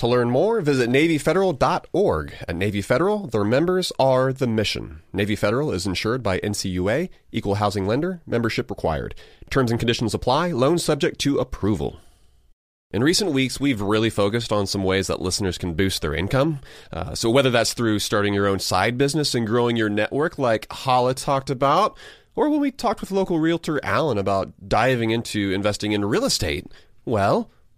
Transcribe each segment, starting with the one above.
To learn more, visit NavyFederal.org. At Navy Federal, their members are the mission. Navy Federal is insured by NCUA, equal housing lender, membership required. Terms and conditions apply, loan subject to approval. In recent weeks, we've really focused on some ways that listeners can boost their income. Uh, so, whether that's through starting your own side business and growing your network, like Hala talked about, or when we talked with local realtor Alan about diving into investing in real estate, well,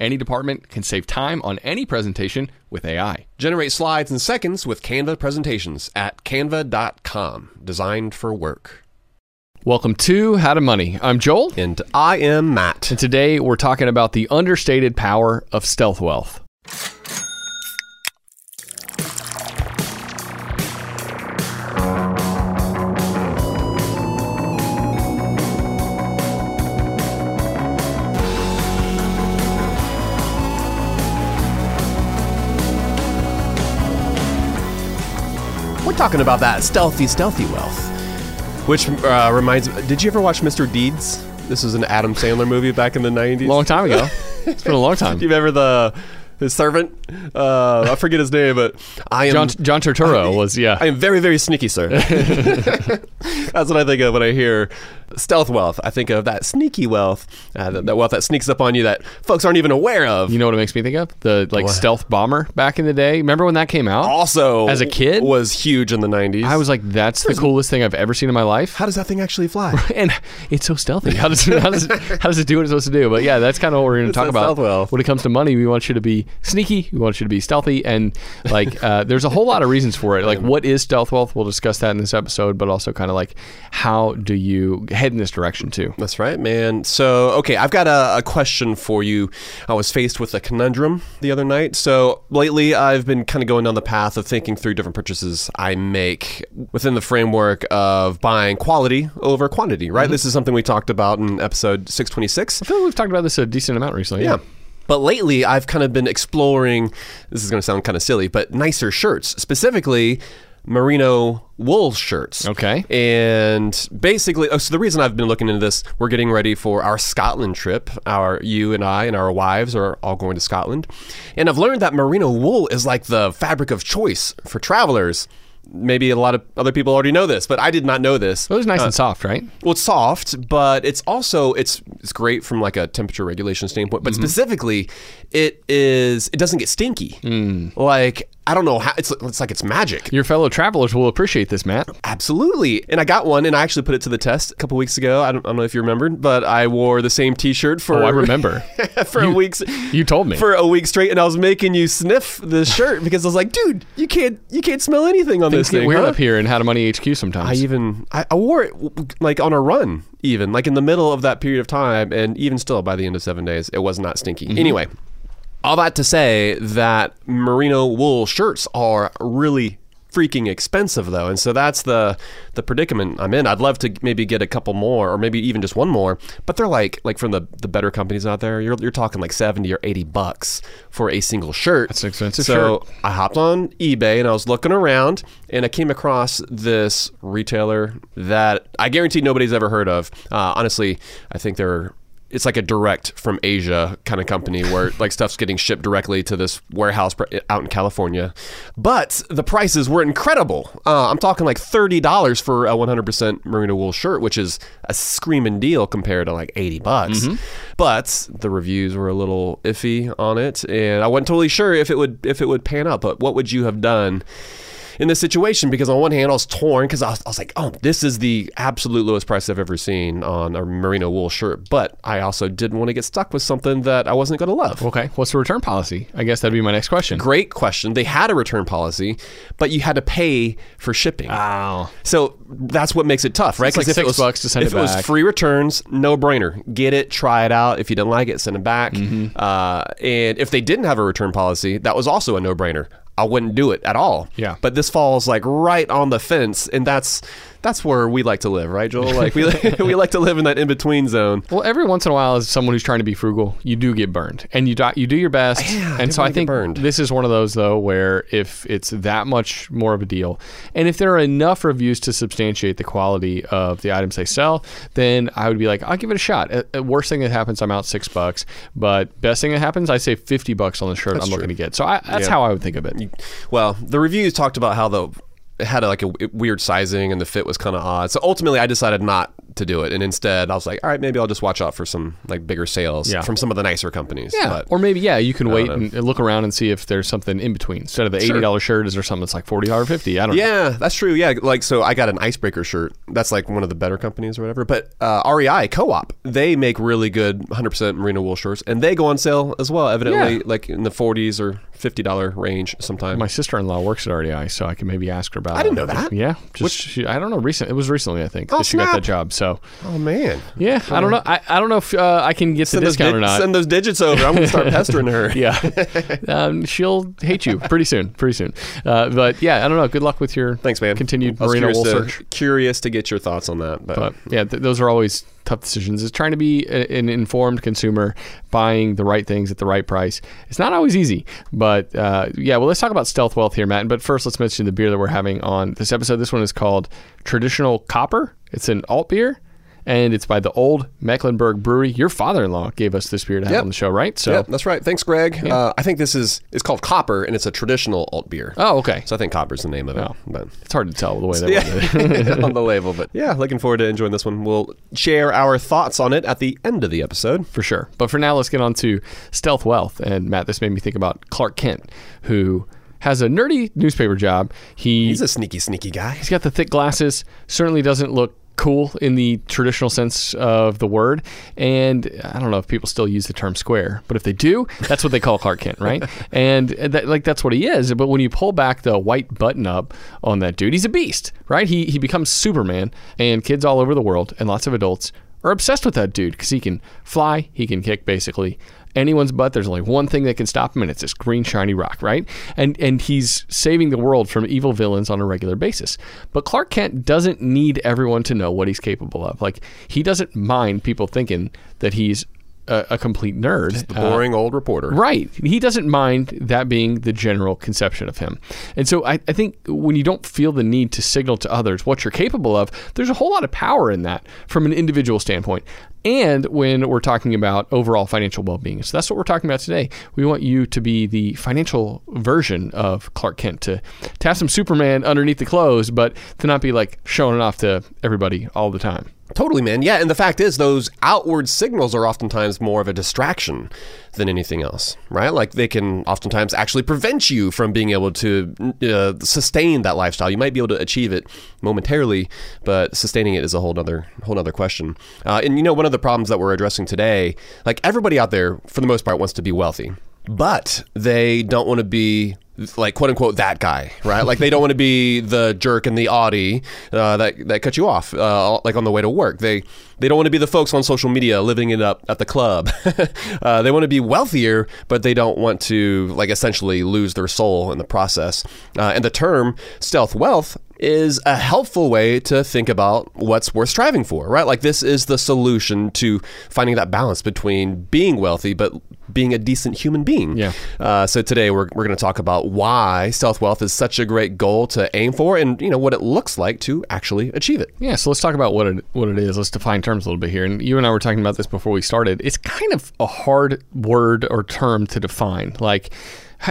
Any department can save time on any presentation with AI. Generate slides in seconds with Canva presentations at canva.com, designed for work. Welcome to How to Money. I'm Joel. And I am Matt. And today we're talking about the understated power of stealth wealth. Talking about that stealthy, stealthy wealth. Which uh, reminds me, did you ever watch Mr. Deeds? This was an Adam Sandler movie back in the 90s. Long time ago. It's been a long time. Do you remember the his servant? Uh, I forget his name, but I am John, John Turturro was, yeah. I am very, very sneaky, sir. That's what I think of when I hear stealth wealth. I think of that sneaky wealth, uh, that, that wealth that sneaks up on you that folks aren't even aware of. You know what it makes me think of? The like What? stealth bomber back in the day. Remember when that came out? also, As a kid? was huge in the 90s. I was like, that's the coolest thing I've ever seen in my life. how does that thing actually fly? And it's so stealthy. How does how does how does it do what it's supposed to do? But yeah, that's kind of what we're going to talk about. stealth wealth. When it comes to money, we want you to be sneaky. We want you to be stealthy, and like uh, there's a whole lot of reasons for it. Like, what is stealth wealth? We'll discuss that in this episode, but also kind of like how do you head in this direction too? That's right, man. So, okay, I've got a, a question for you. I was faced with a conundrum the other night. So, lately, I've been kind of going down the path of thinking through different purchases I make within the framework of buying quality over quantity, right? This is something we talked about in episode 626. I feel like we've talked about this a decent amount recently. Yeah. But lately, I've kind of been exploring. This is going to sound kind of silly, but nicer shirts, specifically merino wool shirts. Okay. And basically, oh, so the reason I've been looking into this, we're getting ready for our Scotland trip. Our you and I and our wives are all going to Scotland, and I've learned that merino wool is like the fabric of choice for travelers. Maybe a lot of other people already know this, but I did not know this. Well, it was nice uh, and soft, right? Well, it's soft, but it's also it's it's great from like a temperature regulation standpoint. But mm-hmm. specifically, it is it doesn't get stinky. Mm. Like I don't know how it's it's like it's magic. Your fellow travelers will appreciate this, Matt. Absolutely. And I got one, and I actually put it to the test a couple weeks ago. I don't, I don't know if you remembered, but I wore the same T-shirt for Oh, I remember. for a week You told me. for a week straight, and I was making you sniff the shirt because I was like, dude, you can't you can't smell anything on Things this thing. weird huh?" up here in How to Money HQ sometimes. I even I, I wore it like on a run, even like in the middle of that period of time, and even still by the end of seven days, it was not stinky. Mm-hmm. Anyway, all that to say that merino wool shirts are really freaking expensive though, and so that's the the predicament I'm in. I'd love to maybe get a couple more, or maybe even just one more, but they're like like from the the better companies out there. You're you're talking like seventy or eighty bucks for a single shirt. That's expensive so I hopped on eBay and I was looking around, and I came across this retailer that I guarantee nobody's ever heard of. Uh, honestly, I think they're it's like a direct from Asia kind of company where like stuff's getting shipped directly to this warehouse out in California. But the prices were incredible. Uh, I'm talking like $30 for a 100% merino wool shirt, which is a screaming deal compared to like 80 bucks. But the reviews were a little iffy on it and I wasn't totally sure if it would if it would pan out. But what would you have done? In this situation because on one hand I was torn because I, was- I was like, oh, this is the absolute lowest price I've ever seen on a merino wool shirt, but I also didn't want to get stuck with something that I wasn't going to love. Okay, what's the return policy? I guess that'd be my next question. Great question. They had a return policy, but you had to pay for shipping. Wow. So that's what makes it tough, right? it's like 'Cause six bucks to send if it it was free returns, no brainer. Get it, try it out. If you didn't like it, send it back. Mm-hmm. Uh, and if they didn't have a return policy, that was also a no brainer. I wouldn't do it at all. Yeah. But this falls like right on the fence, and that's that's where we like to live, right, Joel? Like we we like to live in that in between zone. Well, every once in a while, as someone who's trying to be frugal, you do get burned, and you do, you do your best. Yeah, and so I think this is one of those though where if it's that much more of a deal, and if there are enough reviews to substantiate the quality of the items they sell, then I would be like, I'll give it a shot. Worst thing that happens, I'm out six bucks. But best thing that happens, I say fifty bucks on the shirt I'm looking to get. So I, that's Yeah. how I would think of it. Well, the reviews talked about how the it had like a weird sizing and the fit was kind of odd. So ultimately, I decided not to do it, and instead, I was like, all right, maybe I'll just watch out for some like bigger sales Yeah. from some of the nicer companies. Yeah, But- or maybe yeah, you can wait know. and look around and see if there's something in between. Instead of the eighty dollars shirt, is there something that's like forty or fifty? I don't know. Yeah, that's true. Yeah, like so I got an icebreaker shirt. That's like one of the better companies or whatever. But uh, REI Co-op, they make really good 100% merino wool shirts, and they go on sale as well. Evidently, Yeah. like in the 40s or 50 dollar range sometimes. My sister-in-law works at REI, so I can maybe ask her about. I didn't know that. Yeah, just she, I don't know. Recent, it was recently, I think, Oh, that she got that job. So oh man, yeah, I don't know. I, I don't know if uh, I can get the send discount or not. send those digits over. I'm gonna start pestering her. yeah, um, she'll hate you pretty soon. Pretty soon. Uh, but yeah, I don't know. Good luck with your Thanks, man. continued I was curious wool to, search. curious to get your thoughts on that. But, But yeah, th- those are always tough decisions. Is trying to be an informed consumer, buying the right things at the right price. It's not always easy, but uh, yeah. Well, let's talk about stealth wealth here, Matt. But first, let's mention the beer that we're having on this episode. This one is called Traditional Copper. It's an alt beer. And it's by the Olde Mecklenburg Brewery. Your father-in-law gave us this beer to have Yep. on the show, right? So, yeah, that's right. Thanks, Greg. Uh, I think this is it's called Copper, and it's a traditional alt beer. oh, okay. So I think Copper's the name of it. Oh. But It's hard to tell the way it. yeah, on the label. But yeah, looking forward to enjoying this one. We'll share our thoughts on it at the end of the episode. for sure. But for now, let's get on to stealth wealth. And Matt, this made me think about Clark Kent, who has a nerdy newspaper job. He He's a sneaky, sneaky guy. he's got the thick glasses. Certainly doesn't look cool in the traditional sense of the word. And I don't know if people still use the term square, but if they do, that's what they call Clark Kent, right? and that, like that's what he is. But when you pull back the white button up on that dude, he's a beast, right? He he becomes Superman, and kids all over the world and lots of adults are obsessed with that dude because he can fly, he can kick basically anyone's butt. There's only one thing that can stop him, and it's this green shiny rock, right? And and he's saving the world from evil villains on a regular basis. But Clark Kent doesn't need everyone to know what he's capable of. Like he doesn't mind people thinking that he's a, a complete nerd. The uh, boring old reporter. Right. He doesn't mind that being the general conception of him. And so I, I think when you don't feel the need to signal to others what you're capable of, there's a whole lot of power in that from an individual standpoint. And when we're talking about overall financial well being. So that's what we're talking about today. We want you to be the financial version of Clark Kent, to, to have some Superman underneath the clothes, but to not be like showing it off to everybody all the time. Totally, man. Yeah, and the fact is, those outward signals are oftentimes more of a distraction than anything else, right? Like they can oftentimes actually prevent you from being able to uh, sustain that lifestyle. You might be able to achieve it momentarily, but sustaining it is a whole other whole other question. Uh, and you know, one of the problems that we're addressing today, like everybody out there, for the most part, wants to be wealthy. but they don't want to be like quote unquote that guy, right? Like they don't want to be the jerk in the Audi uh, that that cut you off, uh, like on the way to work. They they don't want to be the folks on social media living it up at the club. uh, they want to be wealthier, but they don't want to like essentially lose their soul in the process. Uh, and the term stealth wealth is a helpful way to think about what's worth striving for, right? Like this is the solution to finding that balance between being wealthy but being a decent human being. Yeah. Uh, so today we're, we're going to talk about why stealth wealth is such a great goal to aim for, and you know what it looks like to actually achieve it. Yeah, so let's talk about what it what it is. Let's define terms a little bit here. And you and I were talking about this before we started. It's kind of a hard word or term to define. Like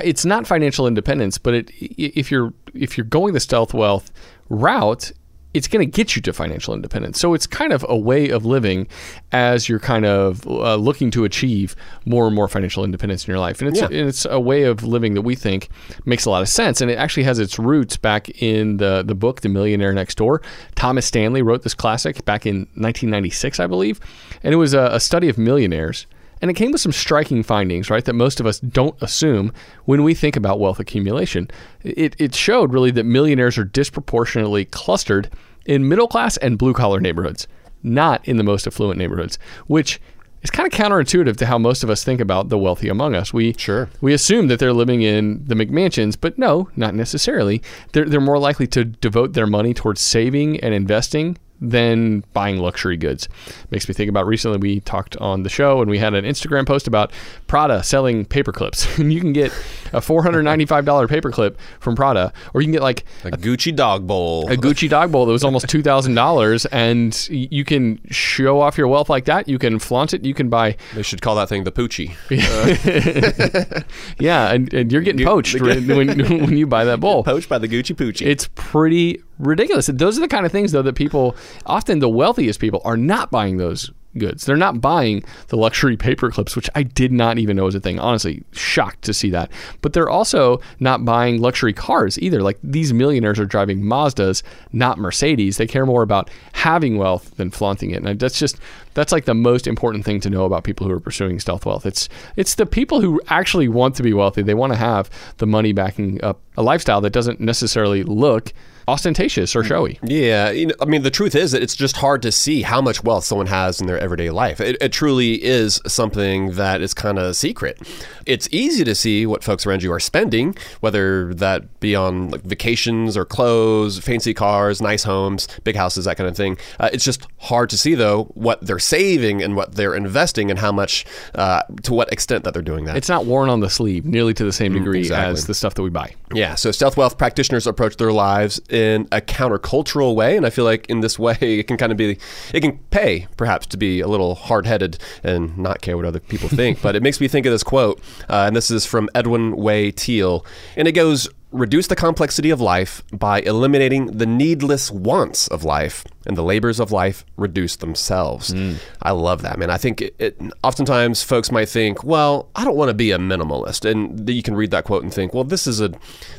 it's not financial independence, but it, if you're if you're going the stealth wealth route, it's going to get you to financial independence. So it's kind of a way of living as you're kind of uh, looking to achieve more and more financial independence in your life. And it's, Yeah. and it's a way of living that we think makes a lot of sense. And it actually has its roots back in the, the book, The Millionaire Next Door. Thomas Stanley wrote this classic back in 1996, I believe. And it was a, a study of millionaires. And it came with some striking findings, right, that most of us don't assume when we think about wealth accumulation. It, it showed really that millionaires are disproportionately clustered in middle class and blue collar neighborhoods, not in the most affluent neighborhoods, which is kind of counterintuitive to how most of us think about the wealthy among us. We Sure. we assume that they're living in the McMansions, but no, not necessarily. They're, they're more likely to devote their money towards saving and investing than buying luxury goods. Makes me think about recently we talked on the show and we had an Instagram post about Prada selling paper clips. and you can get a $495 paper clip from Prada, or you can get like A Gucci dog bowl. a Gucci dog bowl that was almost two thousand dollars, and you can show off your wealth like that. You can flaunt it. You can buy, they should call that thing the Poochie. yeah, and, and you're getting poached when, when when you buy that bowl. Poached by the Gucci Poochie. It's pretty ridiculous. Those are the kind of things, though, that people, often the wealthiest people, are not buying those goods. They're not buying the luxury paper clips, which I did not even know was a thing. Honestly, shocked to see that. But they're also not buying luxury cars either. Like these millionaires are driving Mazdas, not Mercedes. They care more about having wealth than flaunting it. And that's just that's like the most important thing to know about people who are pursuing stealth wealth. It's it's the people who actually want to be wealthy. They want to have the money backing up a lifestyle that doesn't necessarily look ostentatious or showy. Yeah, you know, I mean, the truth is that it's just hard to see how much wealth someone has in their everyday life. It, it truly is something that is kind of secret. It's easy to see what folks around you are spending, whether that be on like vacations or clothes, fancy cars, nice homes, big houses, that kind of thing. Uh, it's just hard to see though what they're saving and what they're investing and how much, uh, to what extent that they're doing that. It's not worn on the sleeve nearly to the same degree exactly. as the stuff that we buy. Yeah, so stealth wealth practitioners approach their lives in a countercultural way, and I feel like in this way it can kind of be, it can pay perhaps to be a little hard headed and not care what other people think. but it makes me think of this quote, uh, and this is from Edwin Way Teale, and it goes. Reduce the complexity of life by eliminating the needless wants of life, and the labors of life reduce themselves. Mm. I love that, man. I think it, it, oftentimes folks might think, well, I don't want to be a minimalist, and you can read that quote and think, well, this is a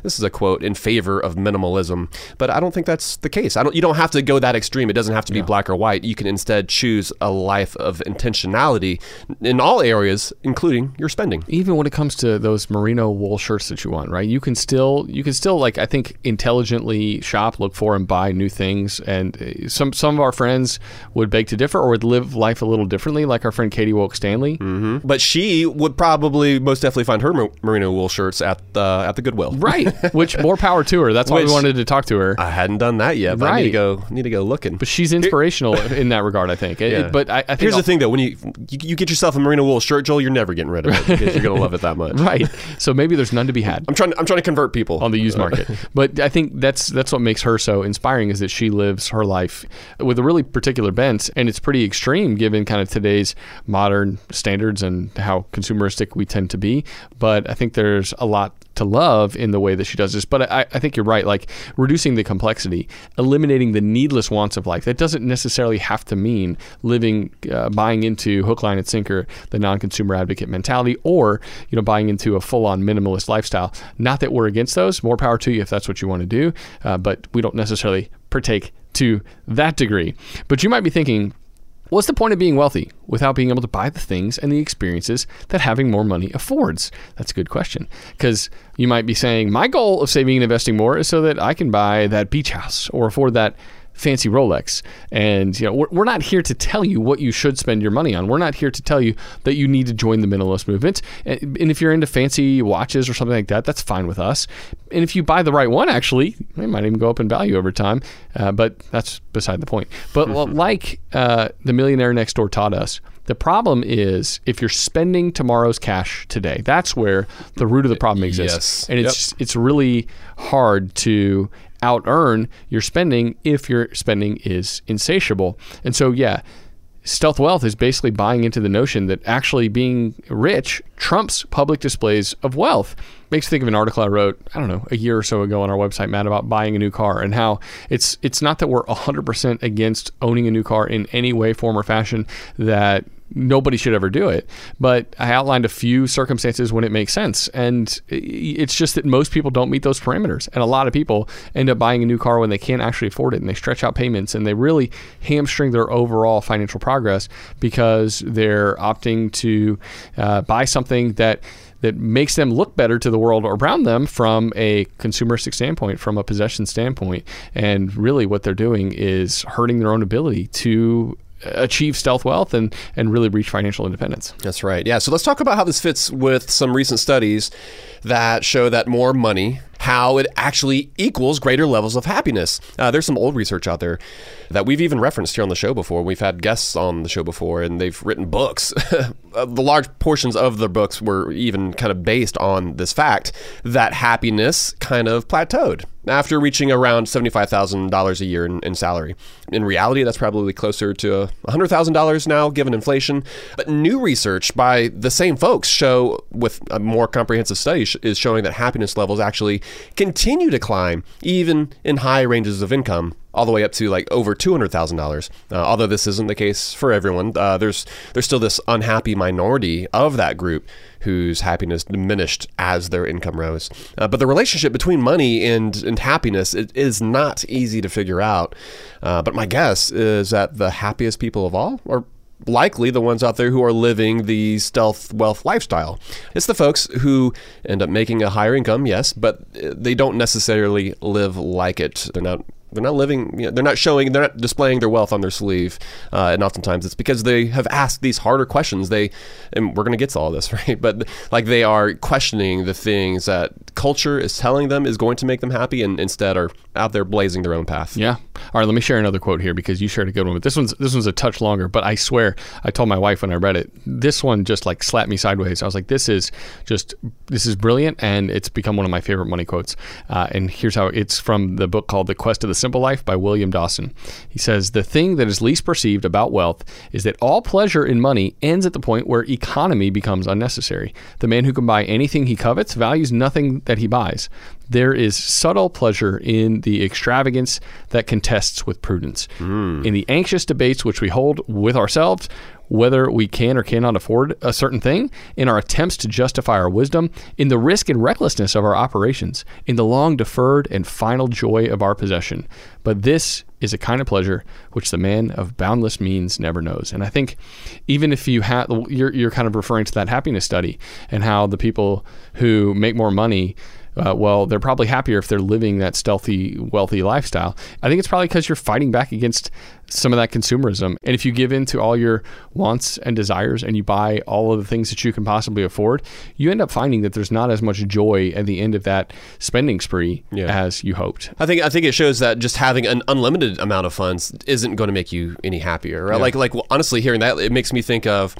this is a quote in favor of minimalism, but I don't think that's the case. I don't. You don't have to go that extreme. It doesn't have to be black or white. You can instead choose a life of intentionality in all areas, including your spending. Even when it comes to those merino wool shirts that you want, right? You can still you can still like I think intelligently shop, look for and buy new things. And uh, some some of our friends would beg to differ or would live life a little differently, like our friend Katy Wolk-Stanley. But she would probably most definitely find her merino wool shirts at the at the Goodwill. Right. Which more power to her. That's why Which- we wanted to talk to her. I hadn't done that yet, but I need to Right. go need to go looking. but she's inspirational in that regard, I think. It- Yeah. but I, I think Here's the thing, though: when you, you you get yourself a merino wool shirt, Joel, you're never getting rid of it because you're gonna love it that much. right. So maybe there's none to be had. I'm trying. I'm trying to convert people on the used market. but I think that's that's what makes her so inspiring is that she lives her life with a really particular bent, and it's pretty extreme given kind of today's modern standards and how consumeristic we tend to be. But I think there's a lot to love in the way that she does this. But I, I think you're right, like reducing the complexity, eliminating the needless wants of life. That doesn't necessarily have to mean living, uh, buying into hook, line, and sinker the non-consumer advocate mentality, or you know, buying into a full-on minimalist lifestyle. Not that we're against those. More power to you if that's what you want to do, uh, but we don't necessarily partake to that degree. But you might be thinking, What's the point of being wealthy without being able to buy the things and the experiences that having more money affords? That's a good question. Because you might be saying, my goal of saving and investing more is so that I can buy that beach house or afford that fancy Rolex. And you know, we're, we're not here to tell you what you should spend your money on. We're not here to tell you that you need to join the minimalist movement. And, and if you're into fancy watches or something like that, that's fine with us. And if you buy the right one, actually, they might even go up in value over time. Uh, but that's beside the point. But like uh, the millionaire next door taught us. The problem is if you're spending tomorrow's cash today. That's where the root of the problem exists, Yes. and it's it's really hard to out earn your spending if your spending is insatiable. And so, yeah, stealth wealth is basically buying into the notion that actually being rich trumps public displays of wealth. Makes me think of an article I wrote, I don't know, a year or so ago on our website, Matt, about buying a new car and how it's it's not that we're 100% against owning a new car in any way, form, or fashion that nobody should ever do it. But I outlined a few circumstances when it makes sense. And it's just that most people don't meet those parameters. And a lot of people end up buying a new car when they can't actually afford it and they stretch out payments and they really hamstring their overall financial progress because they're opting to uh, buy something that that makes them look better to the world around them from a consumeristic standpoint, from a possession standpoint. And really, what they're doing is hurting their own ability to achieve stealth wealth and, and really reach financial independence. That's right. Yeah. So let's talk about how this fits with some recent studies that show that more money, how it actually equals greater levels of happiness. Uh, there's some old research out there that we've even referenced here on the show before. We've had guests on the show before, and they've written books. the large portions of their books were even kind of based on this fact that happiness kind of plateaued after reaching around $75,000 a year in, in, salary. In reality, that's probably closer to $100,000 now, given inflation. But new research by the same folks show, with a more comprehensive study, is showing that happiness levels actually continue to climb, even in high ranges of income all the way up to like over two hundred thousand uh, dollars. Although this isn't the case for everyone, uh, there's there's still this unhappy minority of that group whose happiness diminished as their income rose. Uh, but the relationship between money and and happiness it is not easy to figure out. Uh, but my guess is that the happiest people of all are likely the ones out there who are living the stealth wealth lifestyle. It's the folks who end up making a higher income, yes, but they don't necessarily live like it. They're not they're not living, you know, they're not showing, they're not displaying their wealth on their sleeve. Uh, and oftentimes it's because they have asked these harder questions. They, and we're going to get to all this, right? But like they are questioning the things that culture is telling them is going to make them happy and instead are out there blazing their own path. Yeah. All right. Let me share another quote here because you shared a good one. But this one's, this one's a touch longer, but I swear I told my wife when I read it, this one just like slapped me sideways. I was like, this is just, this is brilliant. And it's become one of my favorite money quotes. Uh, and here's how it's from the book called The Quest of the Simple Life by William Dawson. He says, The thing that is least perceived about wealth is that all pleasure in money ends at the point where economy becomes unnecessary. The man who can buy anything he covets values nothing that he buys. There is subtle pleasure in the extravagance that contests with prudence. Mm. In the anxious debates which we hold with ourselves, whether we can or cannot afford a certain thing, in our attempts to justify our wisdom, in the risk and recklessness of our operations, in the long deferred and final joy of our possession. But this is a kind of pleasure which the man of boundless means never knows. And I think even if you have, you're, you're kind of referring to that happiness study and how the people who make more money uh, well, they're probably happier if they're living that stealthy, wealthy lifestyle. I think it's probably because you're fighting back against some of that consumerism. And if you give in to all your wants and desires and you buy all of the things that you can possibly afford, you end up finding that there's not as much joy at the end of that spending spree yeah. as you hoped. I think I think it shows that just having an unlimited amount of funds isn't going to make you any happier. Right? Yeah. Like like well, honestly hearing that it makes me think of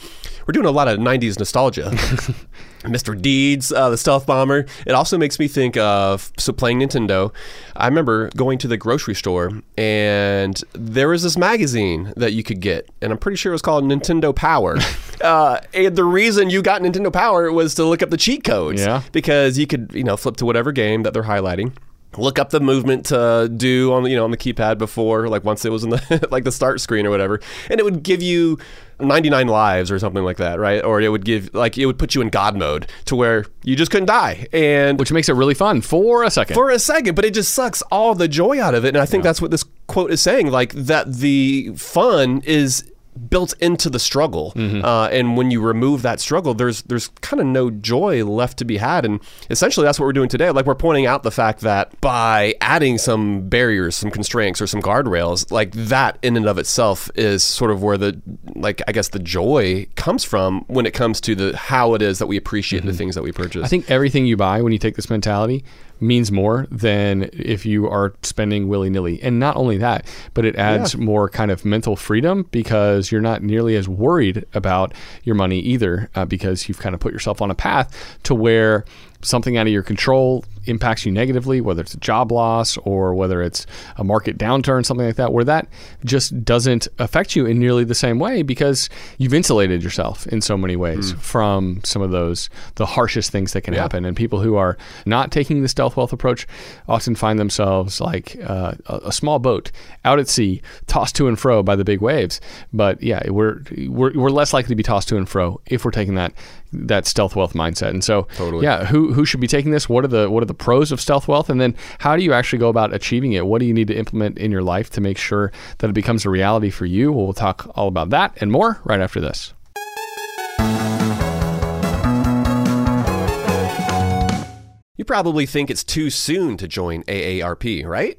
we're doing a lot of 90s nostalgia. Mr. Deeds, uh, the stealth bomber. It also makes me think of so playing Nintendo. I remember going to the grocery store and there was this magazine that you could get, and I'm pretty sure it was called Nintendo Power. uh, and the reason you got Nintendo Power was to look up the cheat codes, yeah. because you could you know flip to whatever game that they're highlighting look up the movement to do on the you know on the keypad before like once it was in the like the start screen or whatever and it would give you 99 lives or something like that right? Or it would give like it would put you in god mode to where you just couldn't die. And which makes it really fun for a second. For a second but it just sucks all the joy out of it. And i think yeah. that's what this quote is saying like that the fun is built into the struggle. Uh, and when you remove that struggle, there's there's kind of no joy left to be had. And essentially, that's what we're doing today. Like we're pointing out the fact that by adding some barriers, some constraints, or some guardrails, like that in and of itself is sort of where the like I guess the joy comes from when it comes to the how it is that we appreciate the things that we purchase. I think everything you buy when you take this mentality means more than if you are spending willy nilly. And not only that, but it adds more kind of mental freedom because you're not nearly as worried about your money either uh, because you've kind of put yourself on a path to where something out of your control impacts you negatively, whether it's a job loss or whether it's a market downturn, something like that, where that just doesn't affect you in nearly the same way because you've insulated yourself in so many ways from some of those the harshest things that can happen. And people who are not taking the stealth wealth approach often find themselves like uh, a, a small boat out at sea, tossed to and fro by the big waves. But yeah, we're we're, we're less likely to be tossed to and fro if we're taking that that stealth wealth mindset. And so, Totally. yeah, who who should be taking this? What are the what are the pros of stealth wealth? And then how do you actually go about achieving it? What do you need to implement in your life to make sure that it becomes a reality for you? Well, we'll talk all about that and more right after this. You probably think it's too soon to join AARP, right?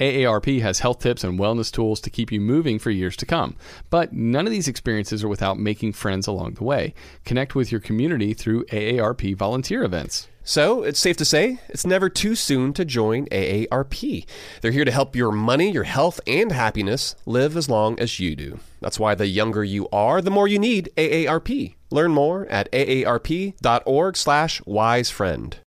AARP has health tips and wellness tools to keep you moving for years to come. But none of these experiences are without making friends along the way. Connect with your community through AARP volunteer events. So, it's safe to say it's never too soon to join AARP. They're here to help your money, your health, and happiness live as long as you do. That's why the younger you are, the more you need AARP. Learn more at aarp.org/wisefriend.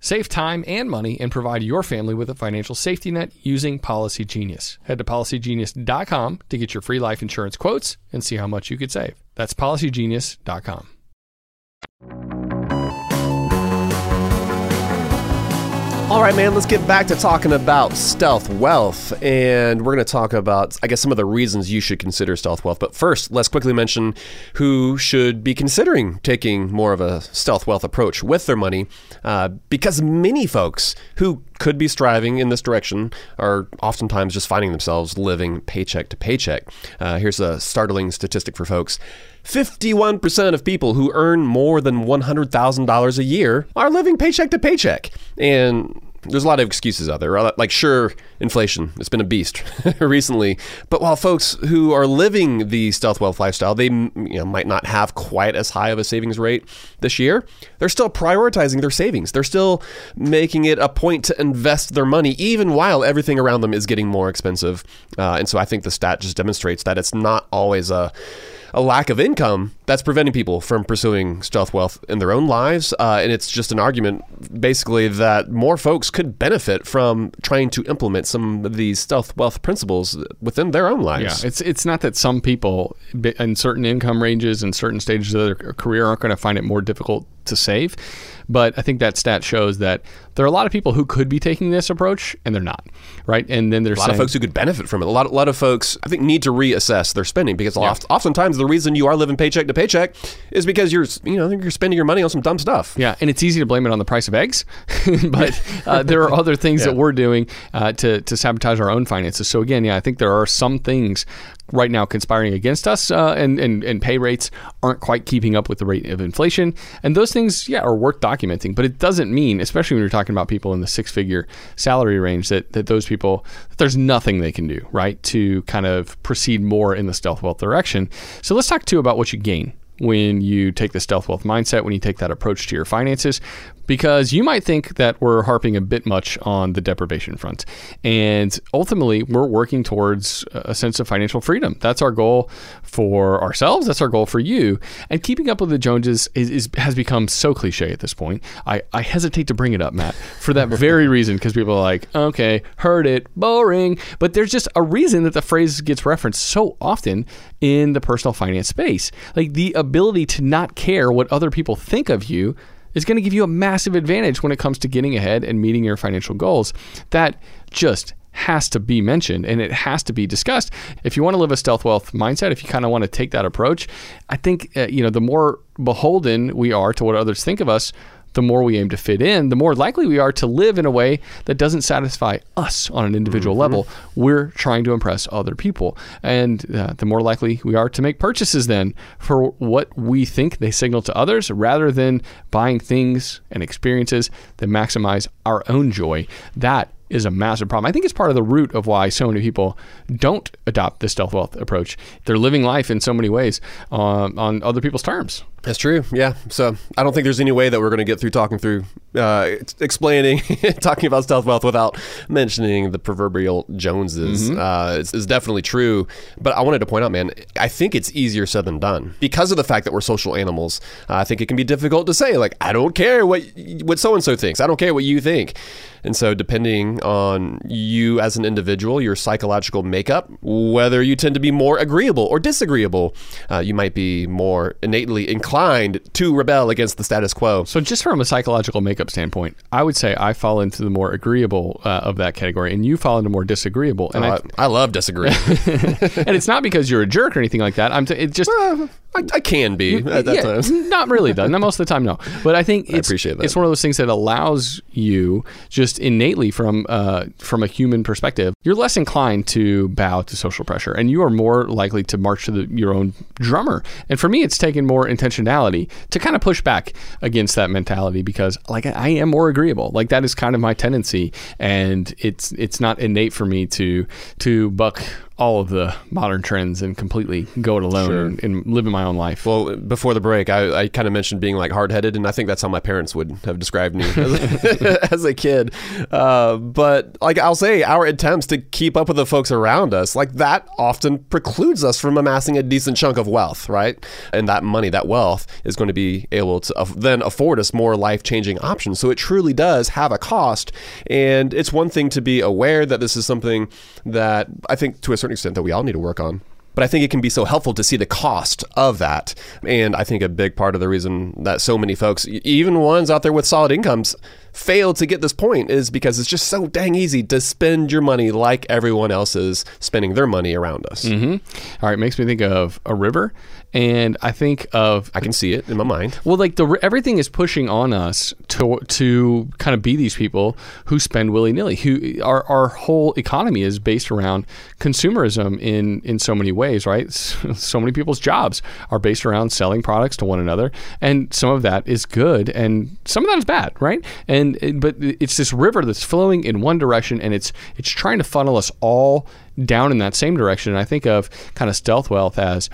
Save time and money and provide your family with a financial safety net using Policy Genius. Head to policygenius.com to get your free life insurance quotes and see how much you could save. That's policygenius.com. All right, man, let's get back to talking about stealth wealth. And we're going to talk about, I guess, some of the reasons you should consider stealth wealth. But first, let's quickly mention who should be considering taking more of a stealth wealth approach with their money. Uh, because many folks who could be striving in this direction are oftentimes just finding themselves living paycheck to paycheck. Uh, here's a startling statistic for folks. 51% of people who earn more than $100,000 a year are living paycheck to paycheck. And there's a lot of excuses out there. Like, sure, inflation, it's been a beast recently. But while folks who are living the stealth wealth lifestyle, they you know, might not have quite as high of a savings rate this year, they're still prioritizing their savings. They're still making it a point to invest their money, even while everything around them is getting more expensive. Uh, and so I think the stat just demonstrates that it's not always a a lack of income that's preventing people from pursuing stealth wealth in their own lives. Uh, and it's just an argument, basically, that more folks could benefit from trying to implement some of these stealth wealth principles within their own lives. Yeah, it's it's not that some people in certain income ranges and certain stages of their career aren't going to find it more difficult to save. But I think that stat shows that there are a lot of people who could be taking this approach and they're not, right? And then there's a lot saying, of folks who could benefit from it. A lot, a lot of folks, I think, need to reassess their spending because yeah. oft, oftentimes the reason you are living paycheck to paycheck is because you're, you know, you're spending your money on some dumb stuff. Yeah, and it's easy to blame it on the price of eggs, but uh, there are other things yeah. that we're doing uh, to to sabotage our own finances. So again, yeah, I think there are some things right now conspiring against us, uh, and, and and pay rates aren't quite keeping up with the rate of inflation. And those things, yeah, are worth documenting. But it doesn't mean, especially when you're talking about people in the six figure salary range, that that those people there's nothing they can do right to kind of proceed more in the stealth wealth direction. So let's talk too about what you gain when you take the stealth wealth mindset, when you take that approach to your finances, because you might think that we're harping a bit much on the deprivation front. And ultimately, we're working towards a sense of financial freedom. That's our goal for ourselves, that's our goal for you. And keeping up with the Joneses is, is has become so cliche at this point. I, I hesitate to bring it up, Matt, for that very reason, because people are like, okay, heard it, boring. But there's just a reason that the phrase gets referenced so often in the personal finance space. Like the ability to not care what other people think of you is going to give you a massive advantage when it comes to getting ahead and meeting your financial goals. That just has to be mentioned and it has to be discussed. If you want to live a stealth wealth mindset, if you kind of want to take that approach, I think uh, you know the more beholden we are to what others think of us, the more we aim to fit in, the more likely we are to live in a way that doesn't satisfy us on an individual mm-hmm. level. We're trying to impress other people. And uh, the more likely we are to make purchases then for what we think they signal to others rather than buying things and experiences that maximize our own joy. That is a massive problem. I think it's part of the root of why so many people don't adopt the stealth wealth approach. They're living life in so many ways uh, on other people's terms. That's true. Yeah. So I don't think there's any way that we're going to get through talking through, uh, explaining, talking about stealth wealth without mentioning the proverbial Joneses. Mm-hmm. Uh, it's, it's, definitely true. But I wanted to point out, man, I think it's easier said than done because of the fact that we're social animals. Uh, I think it can be difficult to say, like, I don't care what what so and so thinks. I don't care what you think. And so, depending on you as an individual, your psychological makeup, whether you tend to be more agreeable or disagreeable, uh, you might be more innately inclined to rebel against the status quo. So, just from a psychological makeup standpoint, I would say I fall into the more agreeable uh, of that category, and you fall into more disagreeable. And oh, I, I, love disagreeing. and it's not because you're a jerk or anything like that. I'm. T- it just. Well, I, I, can be at that yeah, time. Not really, though. Not most of the time, no. But I think it's, I appreciate that. it's one of those things that allows you just innately from uh, from a human perspective, you're less inclined to bow to social pressure, and you are more likely to march to the, your own drummer. And for me, it's taken more intentionality to kind of push back against that mentality because, like, I am more agreeable. Like that is kind of my tendency, and it's it's not innate for me to to buck all of the modern trends and completely go it alone sure. and, and, live in my own life. Well, before the break, I, I kind of mentioned being like hard headed, and I think that's how my parents would have described me as, as a kid. Uh, but like I'll say, our attempts to keep up with the folks around us, like that often precludes us from amassing a decent chunk of wealth, right? And that money, that wealth, is going to be able to then afford us more life changing options. So it truly does have a cost. And it's one thing to be aware that this is something that I think to a certain certain extent that we all need to work on. But I think it can be so helpful to see the cost of that. And I think a big part of the reason that so many folks, even ones out there with solid incomes, fail to get this point is because it's just so dang easy to spend your money like everyone else is spending their money around us. Mm-hmm. All right, makes me think of a river, and I think of I can see it in my mind. Well, like the everything is pushing on us to to kind of be these people who spend willy nilly. Who our our whole economy is based around consumerism in in so many ways, right? So many people's jobs are based around selling products to one another, and some of that is good, and some of that is bad, right? And but it's this river that's flowing in one direction, and it's it's trying to funnel us all down in that same direction. And I think of kind of stealth wealth as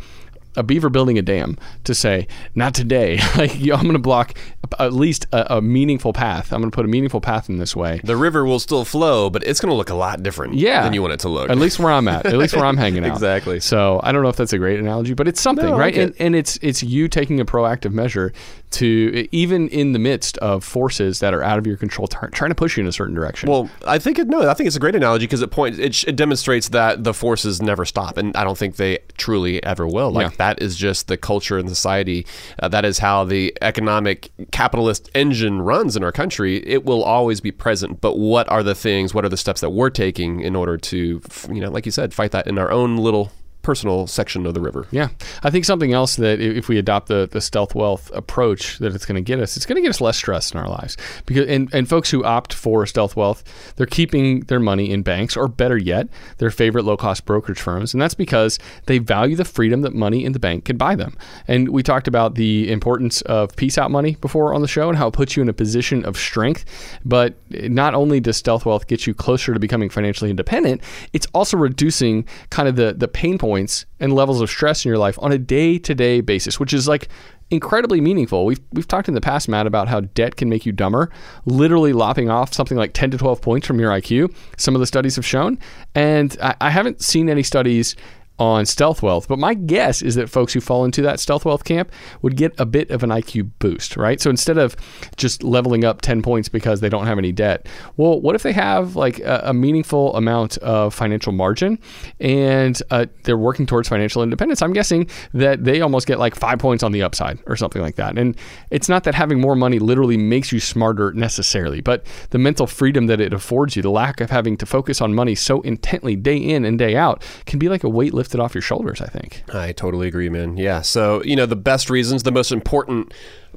a beaver building a dam to say, not today. like I'm going to block at least a, a, meaningful path. I'm going to put a meaningful path in this way. The river will still flow, but it's going to look a lot different yeah. than you want it to look. At least where I'm at. At least where I'm hanging out. exactly. So I don't know if that's a great analogy, but it's something, no, right? Like and, and it's it's you taking a proactive measure to even in the midst of forces that are out of your control, t- trying to push you in a certain direction. Well, I think it, no, I think it's a great analogy because it points it, it, demonstrates that the forces never stop, and I don't think they truly ever will. Like yeah. that is just the culture and society. Uh, that is how the economic capitalist engine runs in our country. It will always be present. But what are the things? What are the steps that we're taking in order to, you know, like you said, fight that in our own little personal section of the river. Yeah. I think something else that if we adopt the, the stealth wealth approach that it's going to get us, it's going to get us less stress in our lives. Because and, and folks who opt for stealth wealth, they're keeping their money in banks or better yet, their favorite low cost brokerage firms. And that's because they value the freedom that money in the bank can buy them. And we talked about the importance of peace out money before on the show and how it puts you in a position of strength. But not only does stealth wealth get you closer to becoming financially independent, it's also reducing kind of the, the pain point points and levels of stress in your life on a day to day basis, which is like incredibly meaningful. We've, we've talked in the past, Matt, about how debt can make you dumber, literally lopping off something like 10 to 12 points from your IQ. Some of the studies have shown. And I, I haven't seen any studies on stealth wealth. But my guess is that folks who fall into that stealth wealth camp would get a bit of an IQ boost, right? So instead of just leveling up 10 points because they don't have any debt, well, what if they have like a, a meaningful amount of financial margin and uh, they're working towards financial independence? I'm guessing that they almost get like five points on the upside or something like that. And it's not that having more money literally makes you smarter necessarily, but the mental freedom that it affords you, the lack of having to focus on money so intently day in and day out, can be like a lift it off your shoulders, I think. I totally agree, man. Yeah. So, you know, the best reasons, the most important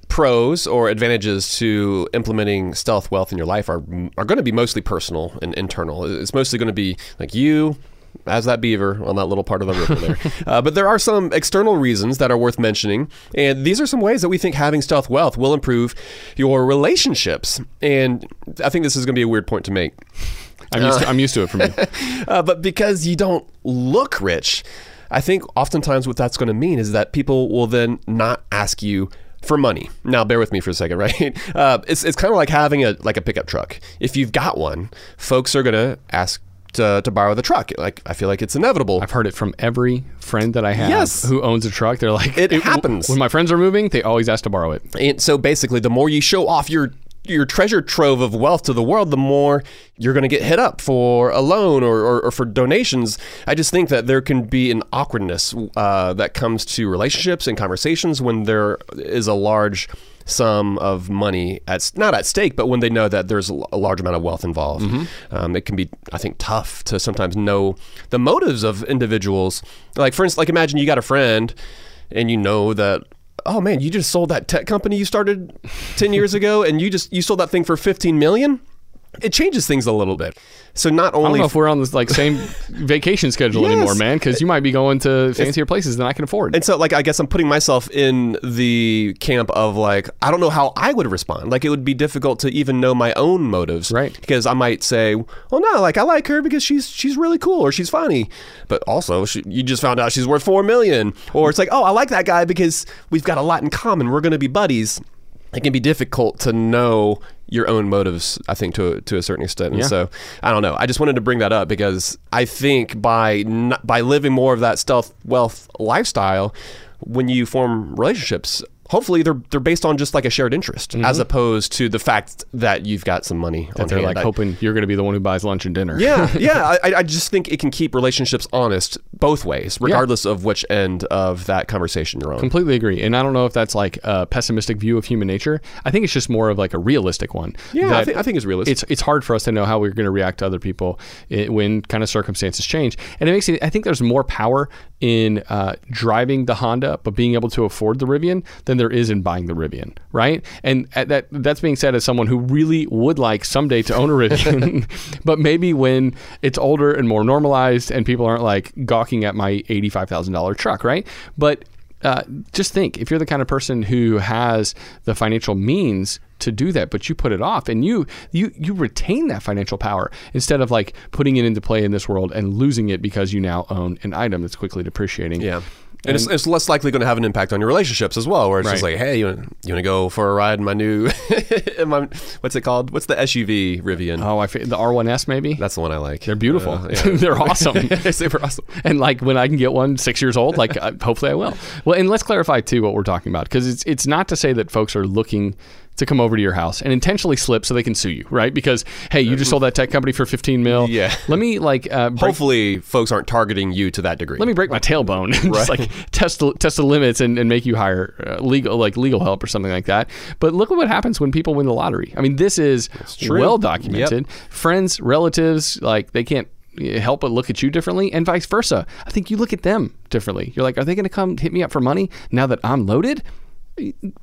pros or advantages to implementing stealth wealth in your life are are going to be mostly personal and internal. It's mostly going to be like you as that beaver on that little part of the river there. uh, but there are some external reasons that are worth mentioning, and these are some ways that we think having stealth wealth will improve your relationships. And I think this is going to be a weird point to make. I'm used, to, I'm used to it from you. uh, but because you don't look rich, I think oftentimes what that's going to mean is that people will then not ask you for money. Now, bear with me for a second, right? Uh, it's it's kind of like having a like a pickup truck. If you've got one, folks are going to ask to, to, borrow the truck. Like I feel like it's inevitable. I've heard it from every friend that I have yes. who owns a truck. They're like, it, it happens when my friends are moving. They always ask to borrow it. And so basically, the more you show off your your treasure trove of wealth to the world, the more you're going to get hit up for a loan or, or, or, for donations. I just think that there can be an awkwardness uh, that comes to relationships and conversations when there is a large sum of money at not at stake, but when they know that there's a large amount of wealth involved. Mm-hmm. Um, it can be, I think, tough to sometimes know the motives of individuals. Like, for instance, like imagine you got a friend and you know that oh man, you just sold that tech company you started 10 years ago and you just you sold that thing for 15 million? It changes things a little bit. So not only I don't know if we're on this like same vacation schedule yes. anymore, man, because you might be going to fancier it's, places than I can afford. And so, like, I guess I'm putting myself in the camp of like, I don't know how I would respond. Like, it would be difficult to even know my own motives, right? Because I might say, well, no, like I like her because she's she's really cool or she's funny, but also she, you just found out she's worth four million, or it's like, oh, I like that guy because we've got a lot in common. We're going to be buddies it can be difficult to know your own motives, I think, to to a certain extent. And yeah. so, I don't know. I just wanted to bring that up because I think by by living more of that stealth wealth lifestyle, when you form relationships, hopefully they're they're based on just like a shared interest mm-hmm. as opposed to the fact that you've got some money that they're like I, hoping you're going to be the one who buys lunch and dinner. Yeah yeah I, I just think it can keep relationships honest both ways regardless yeah. of which end of that conversation you're on. Completely agree and i don't know if that's like a pessimistic view of human nature. I think it's just more of like a realistic one. Yeah I think, I think it's realistic. it's, it's hard for us to know how we're going to react to other people when kind of circumstances change and it makes it i think there's more power in uh, driving the honda but being able to afford the rivian than than there is in buying the Rivian, right? And that that's being said as someone who really would like someday to own a Rivian, but maybe when it's older and more normalized and people aren't like gawking at my eighty-five thousand dollar truck, right? But uh, just think if you're the kind of person who has the financial means to do that, but you put it off and you you you retain that financial power instead of like putting it into play in this world and losing it because you now own an item that's quickly depreciating. Yeah. And, it's, it's less likely going to have an impact on your relationships as well, where it's just like, hey, you want, you want to go for a ride in my new, in my, what's it called? What's the SUV Rivian? Oh, I the R1S maybe. That's the one I like. They're beautiful. Uh, yeah. They're awesome. They're super awesome. and like when I can get one six years old, like uh, hopefully I will. Well, and let's clarify too what we're talking about because it's it's not to say that folks are looking to come over to your house and intentionally slip so they can sue you, right? Because hey, you just sold that tech company for fifteen mil. Yeah. Let me like uh, break, Hopefully, folks aren't targeting you to that degree. let me break my tailbone and just like test the, test the limits and, and make you hire uh, legal like legal help or something like that. But look at what happens when people win the lottery. I mean, this is well documented. Friends, relatives, like they can't uh, help but look at you differently and vice versa. I think you look at them differently. You're like, are they going to come hit me up for money now that I'm loaded?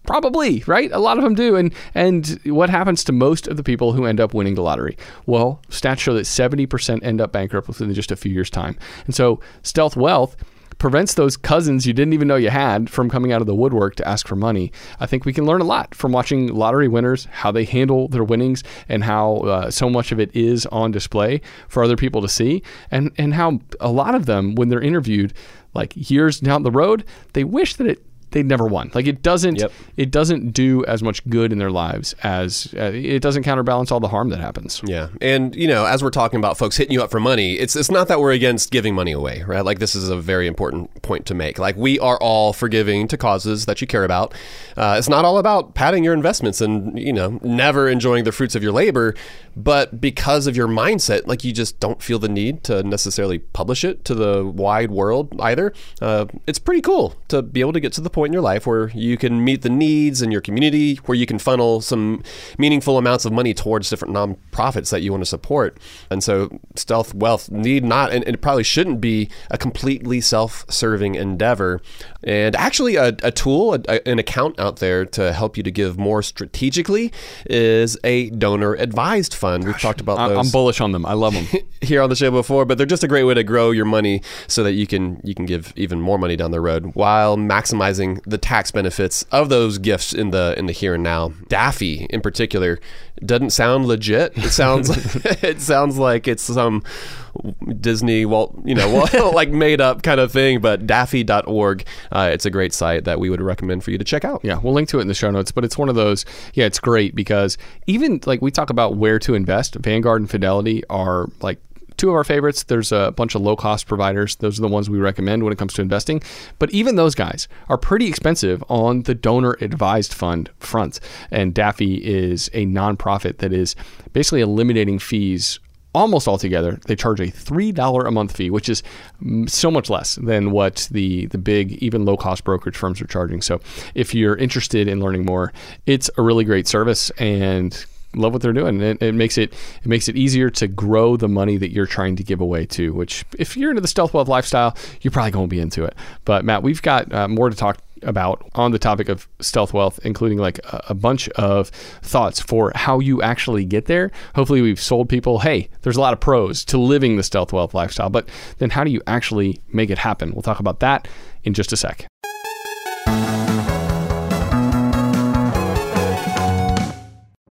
Probably, right? A lot of them do. And and what happens to most of the people who end up winning the lottery? Well, stats show that 70% end up bankrupt within just a few years' time. And so stealth wealth prevents those cousins you didn't even know you had from coming out of the woodwork to ask for money. I think we can learn a lot from watching lottery winners, how they handle their winnings, and how uh, so much of it is on display for other people to see, and and how a lot of them, when they're interviewed, like years down the road, they wish that it they never won. Like it doesn't Yep. it doesn't do as much good in their lives as uh, it doesn't counterbalance all the harm that happens. Yeah, and you know, as we're talking about folks hitting you up for money, it's it's not that we're against giving money away, right? Like this is a very important point to make. Like we are all for giving to causes that you care about. Uh, it's not all about padding your investments and you know never enjoying the fruits of your labor, but because of your mindset, like you just don't feel the need to necessarily publish it to the wide world either. Uh, it's pretty cool to be able to get to the point in your life where you can meet the needs in your community, where you can funnel some meaningful amounts of money towards different nonprofits that you want to support. And so, stealth wealth need not, and it probably shouldn't be a completely self-serving endeavor. And actually, a, a tool, a, an account out there to help you to give more strategically is a donor-advised fund. We've talked about those I'm bullish on them. I love them. here on the show before, but they're just a great way to grow your money so that you can you can give even more money down the road while maximizing the tax benefits of those gifts in the in the here and now. Daffy in particular doesn't sound legit. It sounds it sounds like it's some Disney Walt, you know, like made up kind of thing, but daffy.org uh, it's a great site that we would recommend for you to check out. Yeah, we'll link to it in the show notes. But it's one of those. Yeah, it's great because even like we talk about where to invest. Vanguard and Fidelity are like two of our favorites. There's a bunch of low cost providers. Those are the ones we recommend when it comes to investing. But even those guys are pretty expensive on the donor advised fund front. And Daffy is a nonprofit that is basically eliminating fees almost altogether. They charge a three dollar a month fee, which is so much less than what the the big even low cost brokerage firms are charging. So if you're interested in learning more, it's a really great service and love what they're doing. It, it makes it it makes it easier to grow the money that you're trying to give away to. Which if you're into the stealth wealth lifestyle, you're probably going to be into it. But Matt, we've got uh, more to talk about on the topic of stealth wealth, including like a, a bunch of thoughts for how you actually get there. Hopefully, we've sold people, hey, there's a lot of pros to living the stealth wealth lifestyle, but then how do you actually make it happen? We'll talk about that in just a sec.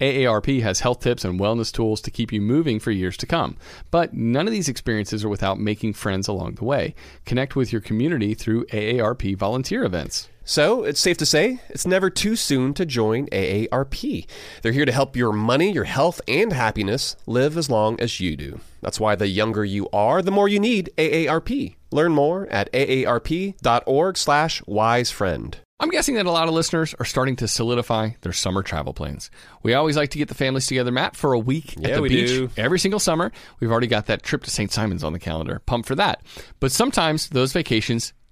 AARP has health tips and wellness tools to keep you moving for years to come. But none of these experiences are without making friends along the way. Connect with your community through AARP volunteer events. So, it's safe to say it's never too soon to join AARP. They're here to help your money, your health, and happiness live as long as you do. That's why the younger you are, the more you need AARP. Learn more at aarp.org/wisefriend. I'm guessing that a lot of listeners are starting to solidify their summer travel plans. We always like to get the families together, Matt, for a week at the we beach do. every single summer. We've already got that trip to St. Simons on the calendar. Pumped for that. But sometimes those vacations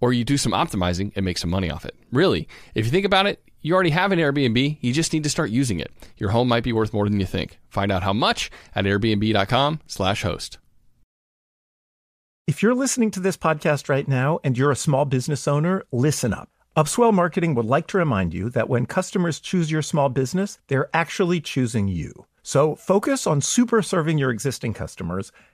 or you do some optimizing and make some money off it. Really, if you think about it, you already have an Airbnb, you just need to start using it. Your home might be worth more than you think. Find out how much at airbnb.com/host. If you're listening to this podcast right now and you're a small business owner, listen up. Upswell Marketing would like to remind you that when customers choose your small business, they're actually choosing you. So focus on super serving your existing customers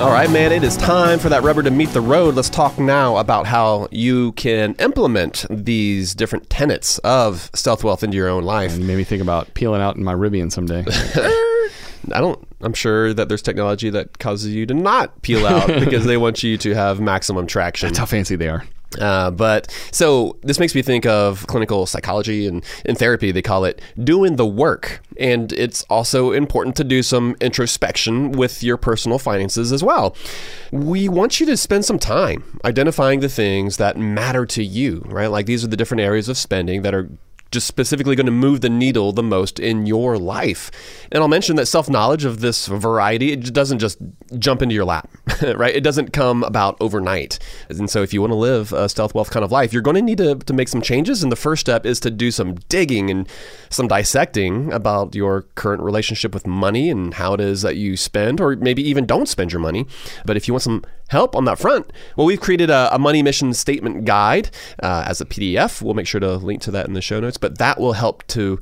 All right, man, it is time for that rubber to meet the road. Let's talk now about how you can implement these different tenets of stealth wealth into your own life. You made me think about peeling out in my Rivian someday. I don't. I'm sure that there's technology that causes you to not peel out because they want you to have maximum traction. That's how fancy they are. Uh, but so this makes me think of clinical psychology and in therapy they call it doing the work. And it's also important to do some introspection with your personal finances as well. We want you to spend some time identifying the things that matter to you right? Like these are the different areas of spending that are just specifically going to move the needle the most in your life. And I'll mention that self knowledge of this variety, it doesn't just jump into your lap, right? It doesn't come about overnight. And so if you want to live a stealth wealth kind of life, you're going to need to, to make some changes. And the first step is to do some digging and some dissecting about your current relationship with money and how it is that you spend, or maybe even don't spend your money. But if you want some help on that front, well, we've created a, a money mission statement guide uh, as a PDF. We'll make sure to link to that in the show notes, but that will help to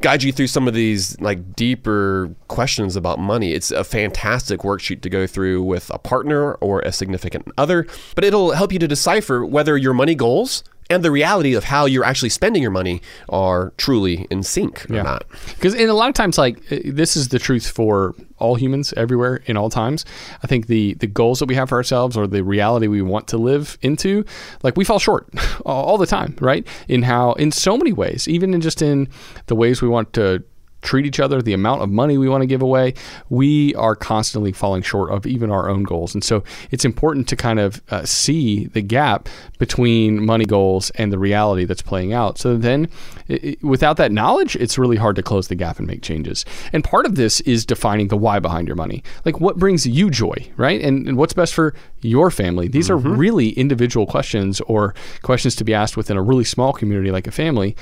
guide you through some of these like deeper questions about money. It's a fantastic worksheet to go through with a partner or a significant other, but it'll help you to decipher whether your money goals and the reality of how you're actually spending your money are truly in sync or not. Because in a lot of times, like uh, this is the truth for all humans everywhere in all times. I think the the goals that we have for ourselves or the reality we want to live into, like we fall short all the time, right? In how in so many ways, even in just in the ways we want to treat each other, the amount of money we want to give away, we are constantly falling short of even our own goals. And so it's important to kind of uh, see the gap between money goals and the reality that's playing out. So then, it, without that knowledge, it's really hard to close the gap and make changes. And part of this is defining the why behind your money. Like what brings you joy, right? And, and what's best for your family? These mm-hmm. are really individual questions or questions to be asked within a really small community like a family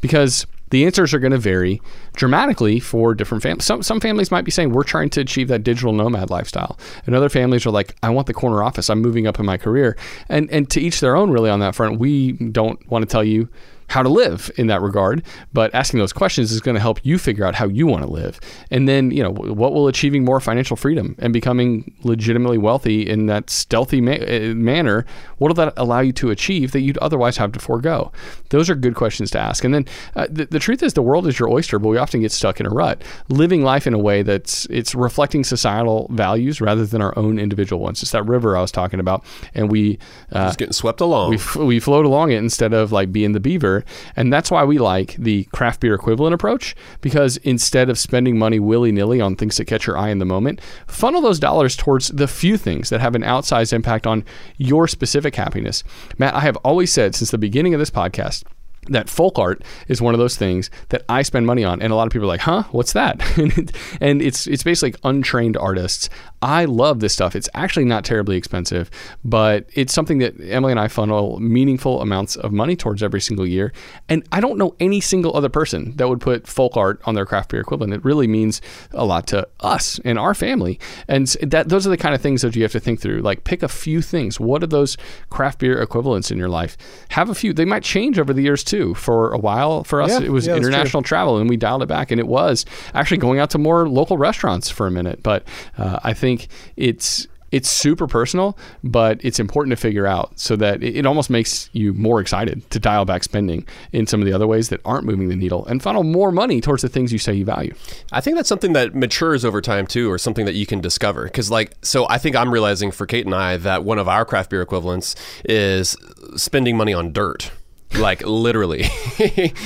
because the answers are going to vary dramatically for different families. Some, some families might be saying, we're trying to achieve that digital nomad lifestyle. And other families are like, I want the corner office. I'm moving up in my career. And, and to each their own, really, on that front. We don't want to tell you how to live in that regard. But asking those questions is going to help you figure out how you want to live. And then, you know, what will achieving more financial freedom and becoming legitimately wealthy in that stealthy ma- eh, manner, what will that allow you to achieve that you'd otherwise have to forego? Those are good questions to ask. And then uh, the, the truth is the world is your oyster, but we often get stuck in a rut, living life in a way that's it's reflecting societal values rather than our own individual ones. It's that river I was talking about. And we uh, just getting swept along. We, f- we float along it instead of like being the beaver and that's why we like the craft beer equivalent approach because instead of spending money willy nilly on things that catch your eye in the moment, funnel those dollars towards the few things that have an outsized impact on your specific happiness. Matt, I have always said since the beginning of this podcast, that folk art is one of those things that I spend money on, and a lot of people are like, "Huh, what's that?" and it's it's basically like untrained artists. I love this stuff. It's actually not terribly expensive, but it's something that Emily and I funnel meaningful amounts of money towards every single year. And I don't know any single other person that would put folk art on their craft beer equivalent. It really means a lot to us and our family, and that those are the kind of things that you have to think through. Like pick a few things. What are those craft beer equivalents in your life? Have a few. They might change over the years too too. For a while, for us, Yeah, it was yeah, international travel, and we dialed it back, and it was actually going out to more local restaurants for a minute. But uh, I think it's it's super personal, but it's important to figure out so that it, it almost makes you more excited to dial back spending in some of the other ways that aren't moving the needle and funnel more money towards the things you say you value. I think that's something that matures over time too, or something that you can discover. Because, like, so I think I'm realizing for Kate and I that one of our craft beer equivalents is spending money on dirt. Like literally.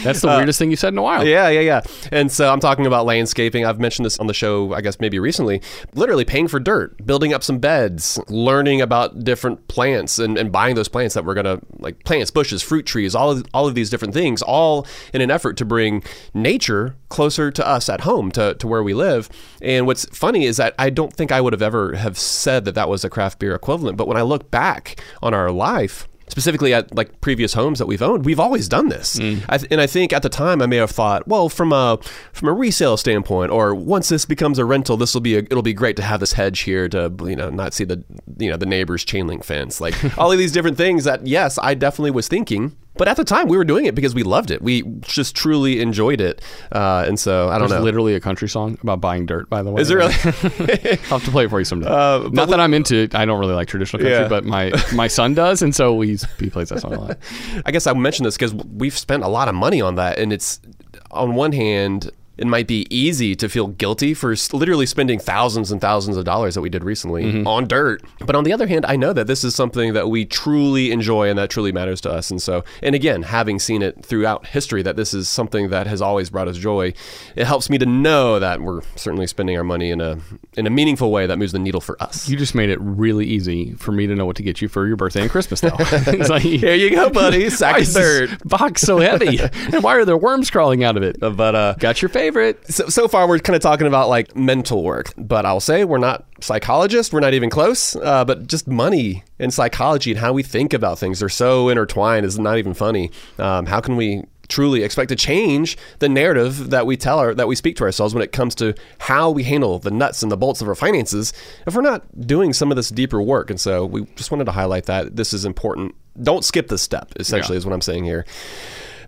That's the uh, weirdest thing you said in a while. Yeah, yeah, yeah. And so I'm talking about landscaping. I've mentioned this on the show, I guess maybe recently. Literally paying for dirt, building up some beds, learning about different plants and, and buying those plants that we're gonna like plants, bushes, fruit trees, all of all of these different things, all in an effort to bring nature closer to us at home, to, to where we live. And what's funny is that I don't think I would have ever have said that that was a craft beer equivalent. But when I look back on our life, specifically at like previous homes that we've owned, we've always done this. Mm. I th- and I think at the time I may have thought, well, from a from a resale standpoint, or once this becomes a rental, this will be a, it'll be great to have this hedge here to you know not see the you know the neighbor's chain link fence, like all of these different things that yes, I definitely was thinking. But at the time, we were doing it because we loved it. We just truly enjoyed it, uh, and so I don't There's know. literally a country song about buying dirt, by the way. Is there really? I'll have to play it for you someday. Uh, Not that I'm into it. I don't really like traditional country, Yeah. but my, my son does, and so we he plays that song a lot. I guess I mentioned this because we've spent a lot of money on that, and it's on one hand. It might be easy to feel guilty for literally spending thousands and thousands of dollars that we did recently on dirt. But on the other hand, I know that this is something that we truly enjoy and that truly matters to us. And so, and again, having seen it throughout history that this is something that has always brought us joy, it helps me to know that we're certainly spending our money in a in a meaningful way that moves the needle for us. You just made it really easy for me to know what to get you for your birthday and Christmas, though. it's like, Here you go, buddy. Sack why of dirt. box so heavy? and why are there worms crawling out of it? But uh, Got your favorite. So, so far we're kind of talking about like mental work but i'll say we're not psychologists we're not even close uh, but just money and psychology and how we think about things they're so intertwined it's not even funny. Um, how can we truly expect to change the narrative that we tell our, that we speak to ourselves when it comes to how we handle the nuts and the bolts of our finances if we're not doing some of this deeper work? And so we just wanted to highlight that this is important. Don't skip this step essentially Yeah. is what i'm saying here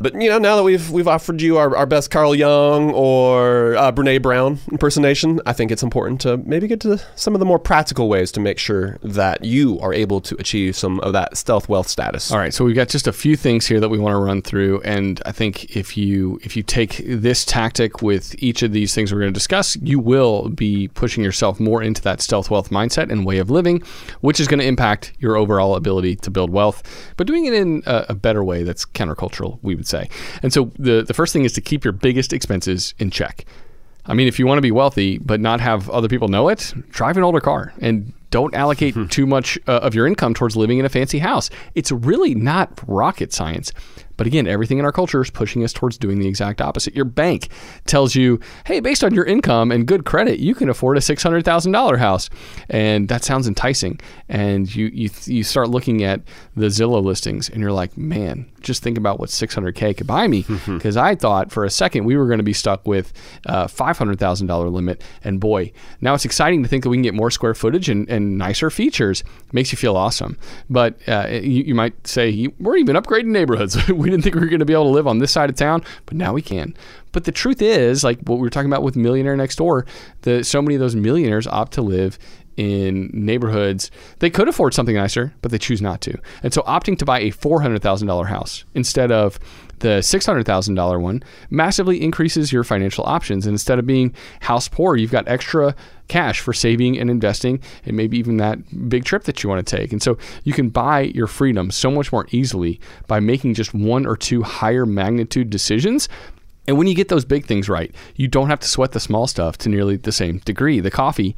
but you know, now that we've we've offered you our, our best Carl Jung or uh, Brene Brown impersonation, I think it's important to maybe get to some of the more practical ways to make sure that you are able to achieve some of that stealth wealth status. All right, so we've got just a few things here that we want to run through, and I think if you if you take this tactic with each of these things we're going to discuss, you will be pushing yourself more into that stealth wealth mindset and way of living, which is going to impact your overall ability to build wealth, but doing it in a, a better way that's countercultural, we would say. And so the the first thing is to keep your biggest expenses in check. I mean, if you want to be wealthy but not have other people know it, drive an older car and don't allocate too much uh, of your income towards living in a fancy house. It's really not rocket science. But again, everything in our culture is pushing us towards doing the exact opposite. Your bank tells you, hey, based on your income and good credit, you can afford a $600,000 house. And that sounds enticing. And you, you, you start looking at the Zillow listings and you're like, man, just think about what 600K could buy me. Mm-hmm. Because I thought for a second we were going to be stuck with a $500,000 limit. And boy, now it's exciting to think that we can get more square footage and, and nicer features. Makes you feel awesome. But uh, you, you might say, we're even upgrading neighborhoods. we didn't think we were going to be able to live on this side of town, but now we can. But the truth is, like what we were talking about with Millionaire Next Door, the, so many of those millionaires opt to live in neighborhoods they could afford something nicer, but they choose not to. And so opting to buy a $400,000 house instead of the $600,000 one massively increases your financial options. And instead of being house poor, you've got extra cash for saving and investing and maybe even that big trip that you want to take. And so you can buy your freedom so much more easily by making just one or two higher magnitude decisions and when you get those big things right, you don't have to sweat the small stuff to nearly the same degree. The coffee,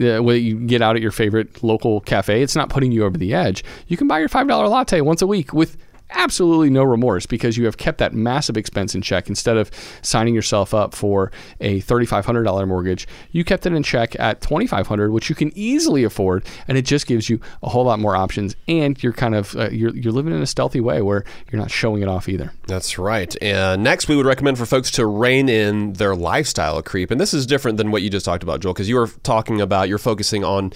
uh, what you get out at your favorite local cafe, it's not putting you over the edge. You can buy your $5 latte once a week with absolutely no remorse because you have kept that massive expense in check. Instead of signing yourself up for a $3500 mortgage you kept it in check at 2500 which you can easily afford. And it just gives you a whole lot more options. And you're kind of uh, you're, you're living in a stealthy way where you're not showing it off either. That's right. And next we would recommend for folks to rein in their lifestyle creep. And this is different than what you just talked about joel because you were talking about you're focusing on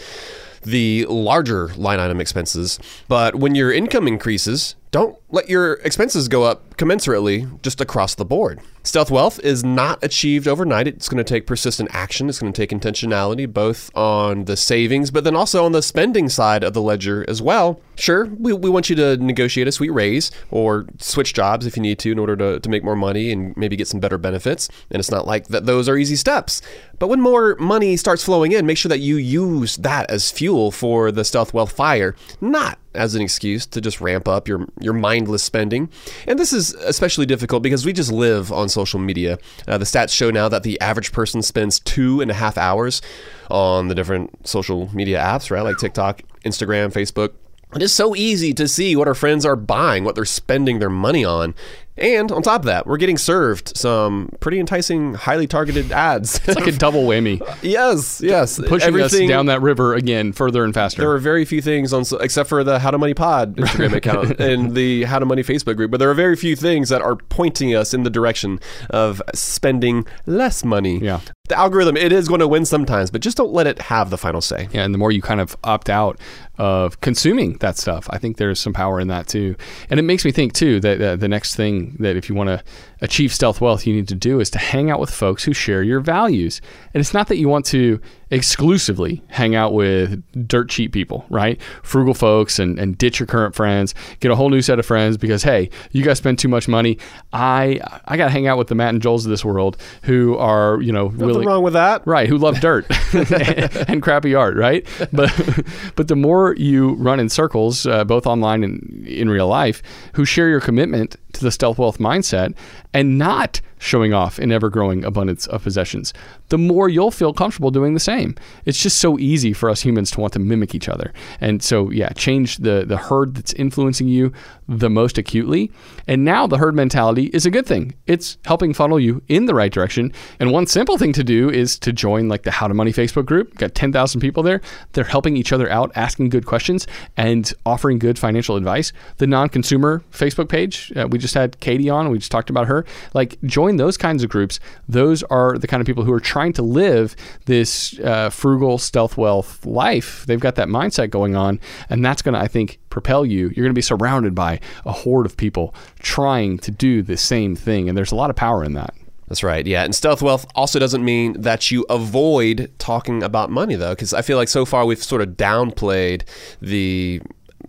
the larger line item expenses. But when your income increases, don't let your expenses go up commensurately just across the board. Stealth wealth is not achieved overnight. It's going to take persistent action. It's going to take intentionality both on the savings, but then also on the spending side of the ledger as well. Sure, we, we want you to negotiate a sweet raise or switch jobs if you need to in order to, to make more money and maybe get some better benefits. And it's not like that those are easy steps. But when more money starts flowing in, make sure that you use that as fuel for the stealth wealth fire, not as an excuse to just ramp up your your mindless spending. And this is especially difficult because we just live on social media. Uh, the stats show now that the average person spends two and a half hours on the different social media apps, right? Like TikTok, Instagram, Facebook. It is so easy to see what our friends are buying, what they're spending their money on. And on top of that, we're getting served some pretty enticing, highly targeted ads. It's like a double whammy. yes, yes. Pushing Everything, us down that river again further and faster. There are very few things on, except for the How to Money Pod Instagram account and the How to Money Facebook group, but there are very few things that are pointing us in the direction of spending less money. Yeah. The algorithm, it is going to win sometimes, but just don't let it have the final say. Yeah, and the more you kind of opt out of consuming that stuff, I think there's some power in that too. And it makes me think too that uh, the next thing that if you want to achieve stealth wealth, you need to do is to hang out with folks who share your values. And it's not that you want to exclusively hang out with dirt cheap people, right? Frugal folks and, and ditch your current friends, get a whole new set of friends because hey, you guys spend too much money. I I gotta hang out with the Matt and Joels of this world who are, you know, Nothing really wrong with that. Right, who love dirt and, and, crappy art, right? But but the more you run in circles, uh, both online and in real life, who share your commitment to the stealth wealth mindset and not showing off an ever growing abundance of possessions, the more you'll feel comfortable doing the same. It's just so easy for us humans to want to mimic each other. And so, yeah, change the, the herd that's influencing you the most acutely. And now the herd mentality is a good thing. It's helping funnel you in the right direction. And one simple thing to do is to join like the How to Money Facebook group. Got 10,000 people there. They're helping each other out, asking good questions and offering good financial advice. The non consumer Facebook page, uh, we just had Katy on, we just talked about her. Like, join those kinds of groups. Those are the kind of people who are trying to live this uh, frugal stealth wealth life. They've got that mindset going on, and that's going to, I think, propel you. You're going to be surrounded by a horde of people trying to do the same thing, and there's a lot of power in that. That's right. Yeah. And stealth wealth also doesn't mean that you avoid talking about money, though, because I feel like so far we've sort of downplayed the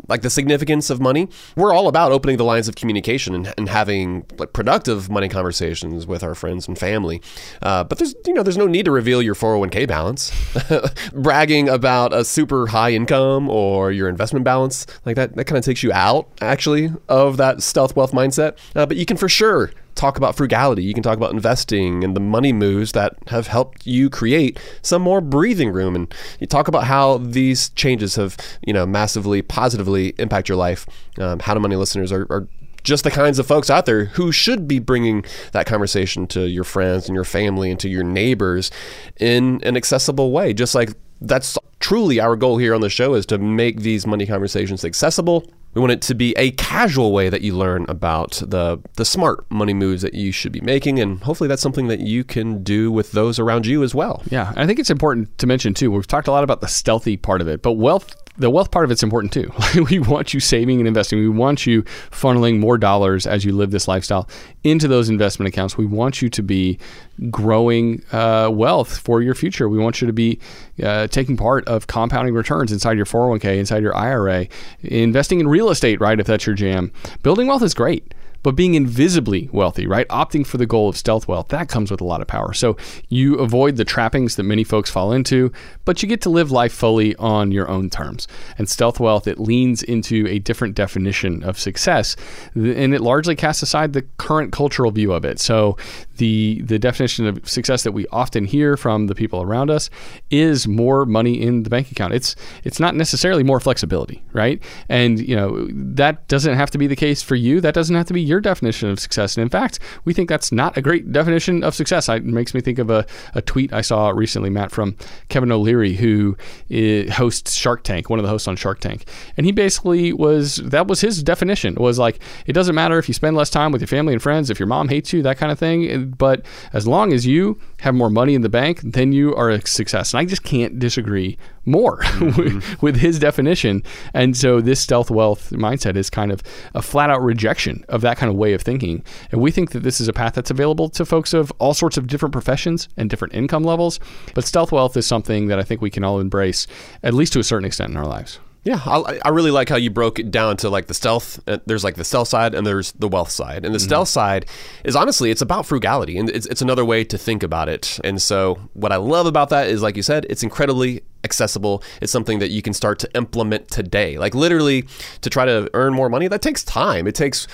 like the significance of money. We're all about opening the lines of communication and, and having like productive money conversations with our friends and family. Uh, but there's you know there's no need to reveal your 401k balance, bragging about a super high income or your investment balance like that. That kind of takes you out actually of that stealth wealth mindset. Uh, but you can for sure talk about frugality. You can talk about investing and the money moves that have helped you create some more breathing room. And you talk about how these changes have, you know, massively positively impact your life. Um, how to money listeners are, are just the kinds of folks out there who should be bringing that conversation to your friends and your family and to your neighbors in an accessible way. Just like that's truly our goal here on the show is to make these money conversations accessible we want it to be a casual way that you learn about the the smart money moves that you should be making, and hopefully that's something that you can do with those around you as well. Yeah, I think it's important to mention too. We've talked a lot about the stealthy part of it, but wealth the wealth part of it's important too. we want you saving and investing. We want you funneling more dollars as you live this lifestyle into those investment accounts. We want you to be growing uh, wealth for your future. We want you to be uh, taking part of compounding returns inside your 401k, inside your IRA, investing in real estate, right? If that's your jam. Building wealth is great But being invisibly wealthy, right? Opting for the goal of stealth wealth, that comes with a lot of power. So you avoid the trappings that many folks fall into, but you get to live life fully on your own terms. And stealth wealth, it leans into a different definition of success, and it largely casts aside the current cultural view of it. So the the definition of success that we often hear from the people around us is more money in the bank account. It's it's not necessarily more flexibility, right? And you know that doesn't have to be the case for you. That doesn't have to be your definition of success. And in fact, we think that's not a great definition of success. It makes me think of a, a tweet I saw recently, Matt, from Kevin O'Leary, who eh, hosts Shark Tank, one of the hosts on Shark Tank, and he basically was that was his definition was like it doesn't matter if you spend less time with your family and friends, if your mom hates you, that kind of thing but as long as you have more money in the bank, then you are a success. And I just can't disagree more mm-hmm. with, his definition. And so this stealth wealth mindset is kind of a flat out rejection of that kind of way of thinking. And we think that this is a path that's available to folks of all sorts of different professions and different income levels. But stealth wealth is something that I think we can all embrace, at least to a certain extent in our lives. Yeah, I, I, really like how you broke it down to like the stealth. Uh, there's like the stealth side and there's the wealth side. And the mm-hmm. stealth side is honestly, it's about frugality and it's, it's another way to think about it. And so, what I love about that is, like you said, it's incredibly accessible. It's something that you can start to implement today. Like, literally, to try to earn more money, that takes time. It takes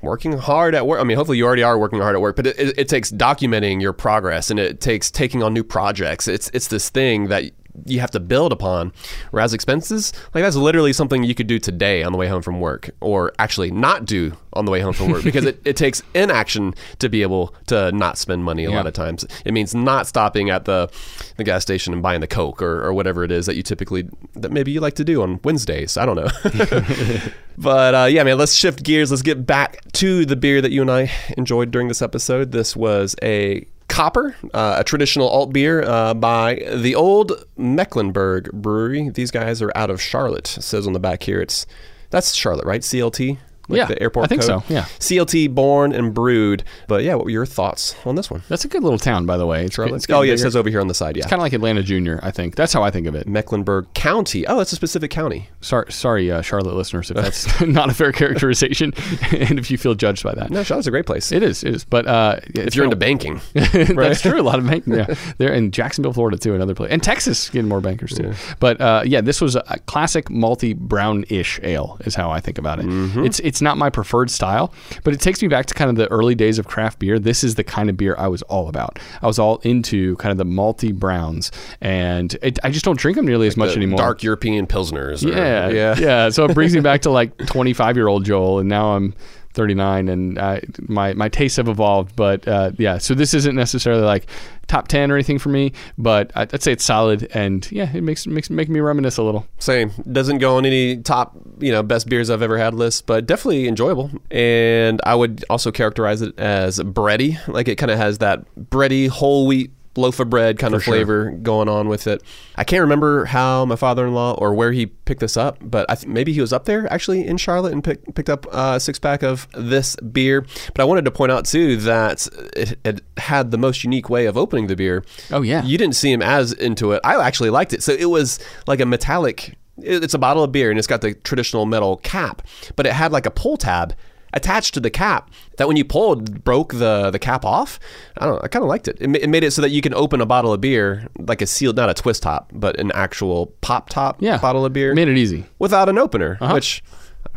working hard at work. I mean, hopefully you already are working hard at work, but it, it, it takes documenting your progress and it takes taking on new projects. It's it's this thing that you have to build upon. Whereas expenses, like that's literally something you could do today on the way home from work, or actually not do on the way home from work because it, it takes inaction to be able to not spend money a yeah. lot of times. It means not stopping at the, the gas station and buying the Coke or, or whatever it is that you typically, that maybe you like to do on Wednesdays. I don't know. but uh, yeah, man, let's shift gears. Let's get back to the beer that you and I enjoyed during this episode. This was a Copper, uh, a traditional alt beer uh, by the Olde Mecklenburg Brewery. These guys are out of Charlotte. It says on the back here, it's that's Charlotte, right? CLT. Like yeah, the airport I think code. so. Yeah, CLT born and brewed. But yeah, what were your thoughts on this one? That's a good little town, by the way. It's, it's oh yeah, it says over here on the side. Yeah, it's kind of like Atlanta Junior. I think that's how I think of it. Mecklenburg County. Oh, that's a specific county. Sorry, sorry, uh, Charlotte listeners, if that's not a fair characterization, and if you feel judged by that. No, Charlotte's a great place. It is. It is. But uh, if you're into banking, that's true. A lot of banking. Yeah, they're in Jacksonville, Florida too, another place, and Texas getting more bankers too. Yeah. But uh, yeah, this was a classic malty brown-ish ale, is how I think about it. Mm-hmm. It's it's not my preferred style, but it takes me back to kind of the early days of craft beer. This is the kind of beer I was all about. I was all into kind of the malty browns, and it, I just don't drink them nearly like as much anymore. Dark European pilsners. Or, yeah, yeah, yeah. So it brings me back to like 25 year old Joel, and now I'm 39 and I, my my tastes have evolved but uh, yeah so this isn't necessarily like top 10 or anything for me but I'd say it's solid and yeah it makes makes make me reminisce a little. Same. Doesn't go on any top you know best beers I've ever had list but definitely enjoyable. And I would also characterize it as bready. Like it kind of has that bready whole wheat loaf of bread kind For of flavor sure. going on with it. I can't remember how my father-in-law or where he picked this up, but I th- maybe he was up there actually in Charlotte and pick, picked up a six pack of this beer. But I wanted to point out too that it, it, had the most unique way of opening the beer. Oh yeah, you didn't see him as into it. I actually liked it. So it was like a metallic. It's a bottle of beer and it's got the traditional metal cap, but it had like a pull tab attached to the cap that when you pulled broke the the cap off. I don't know. I kind of liked it. it. It made it so that you can open a bottle of beer like a sealed, not a twist top, but an actual pop top yeah. bottle of beer. Made it easy without an opener, uh-huh. which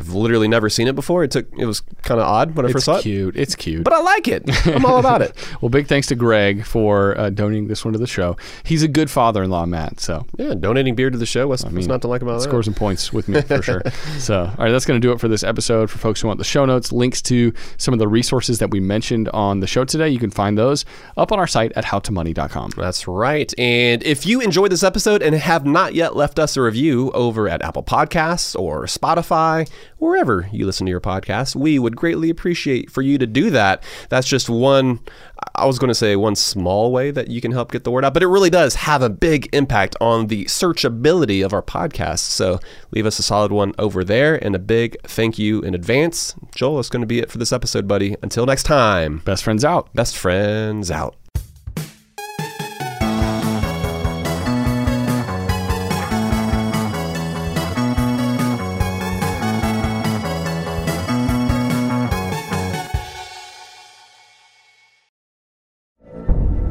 I've literally never seen it before. It took it was kind of odd when I it's first saw it. It's cute, it's cute, but I like it. I'm all about it. well, big thanks to Greg for uh, donating this one to the show. He's a good father-in-law, Matt. So yeah, donating beer to the show. What's, I mean, what's not to like about that? Score some points with me for sure. so all right, that's going to do it for this episode. For folks who want the show notes, links to some of the resources that we mentioned on the show today, you can find those up on our site at howtomoney.com. That's right. And if you enjoyed this episode and have not yet left us a review over at Apple Podcasts or Spotify, wherever you listen to your podcast. We would greatly appreciate for you to do that. That's just one, I was going to say one small way that you can help get the word out, but it really does have a big impact on the searchability of our podcast. So leave us a solid one over there and a big thank you in advance. Joel, that's going to be it for this episode, buddy. Until next time, best friends out. Best friends out.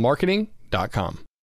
upswellmarketing.com.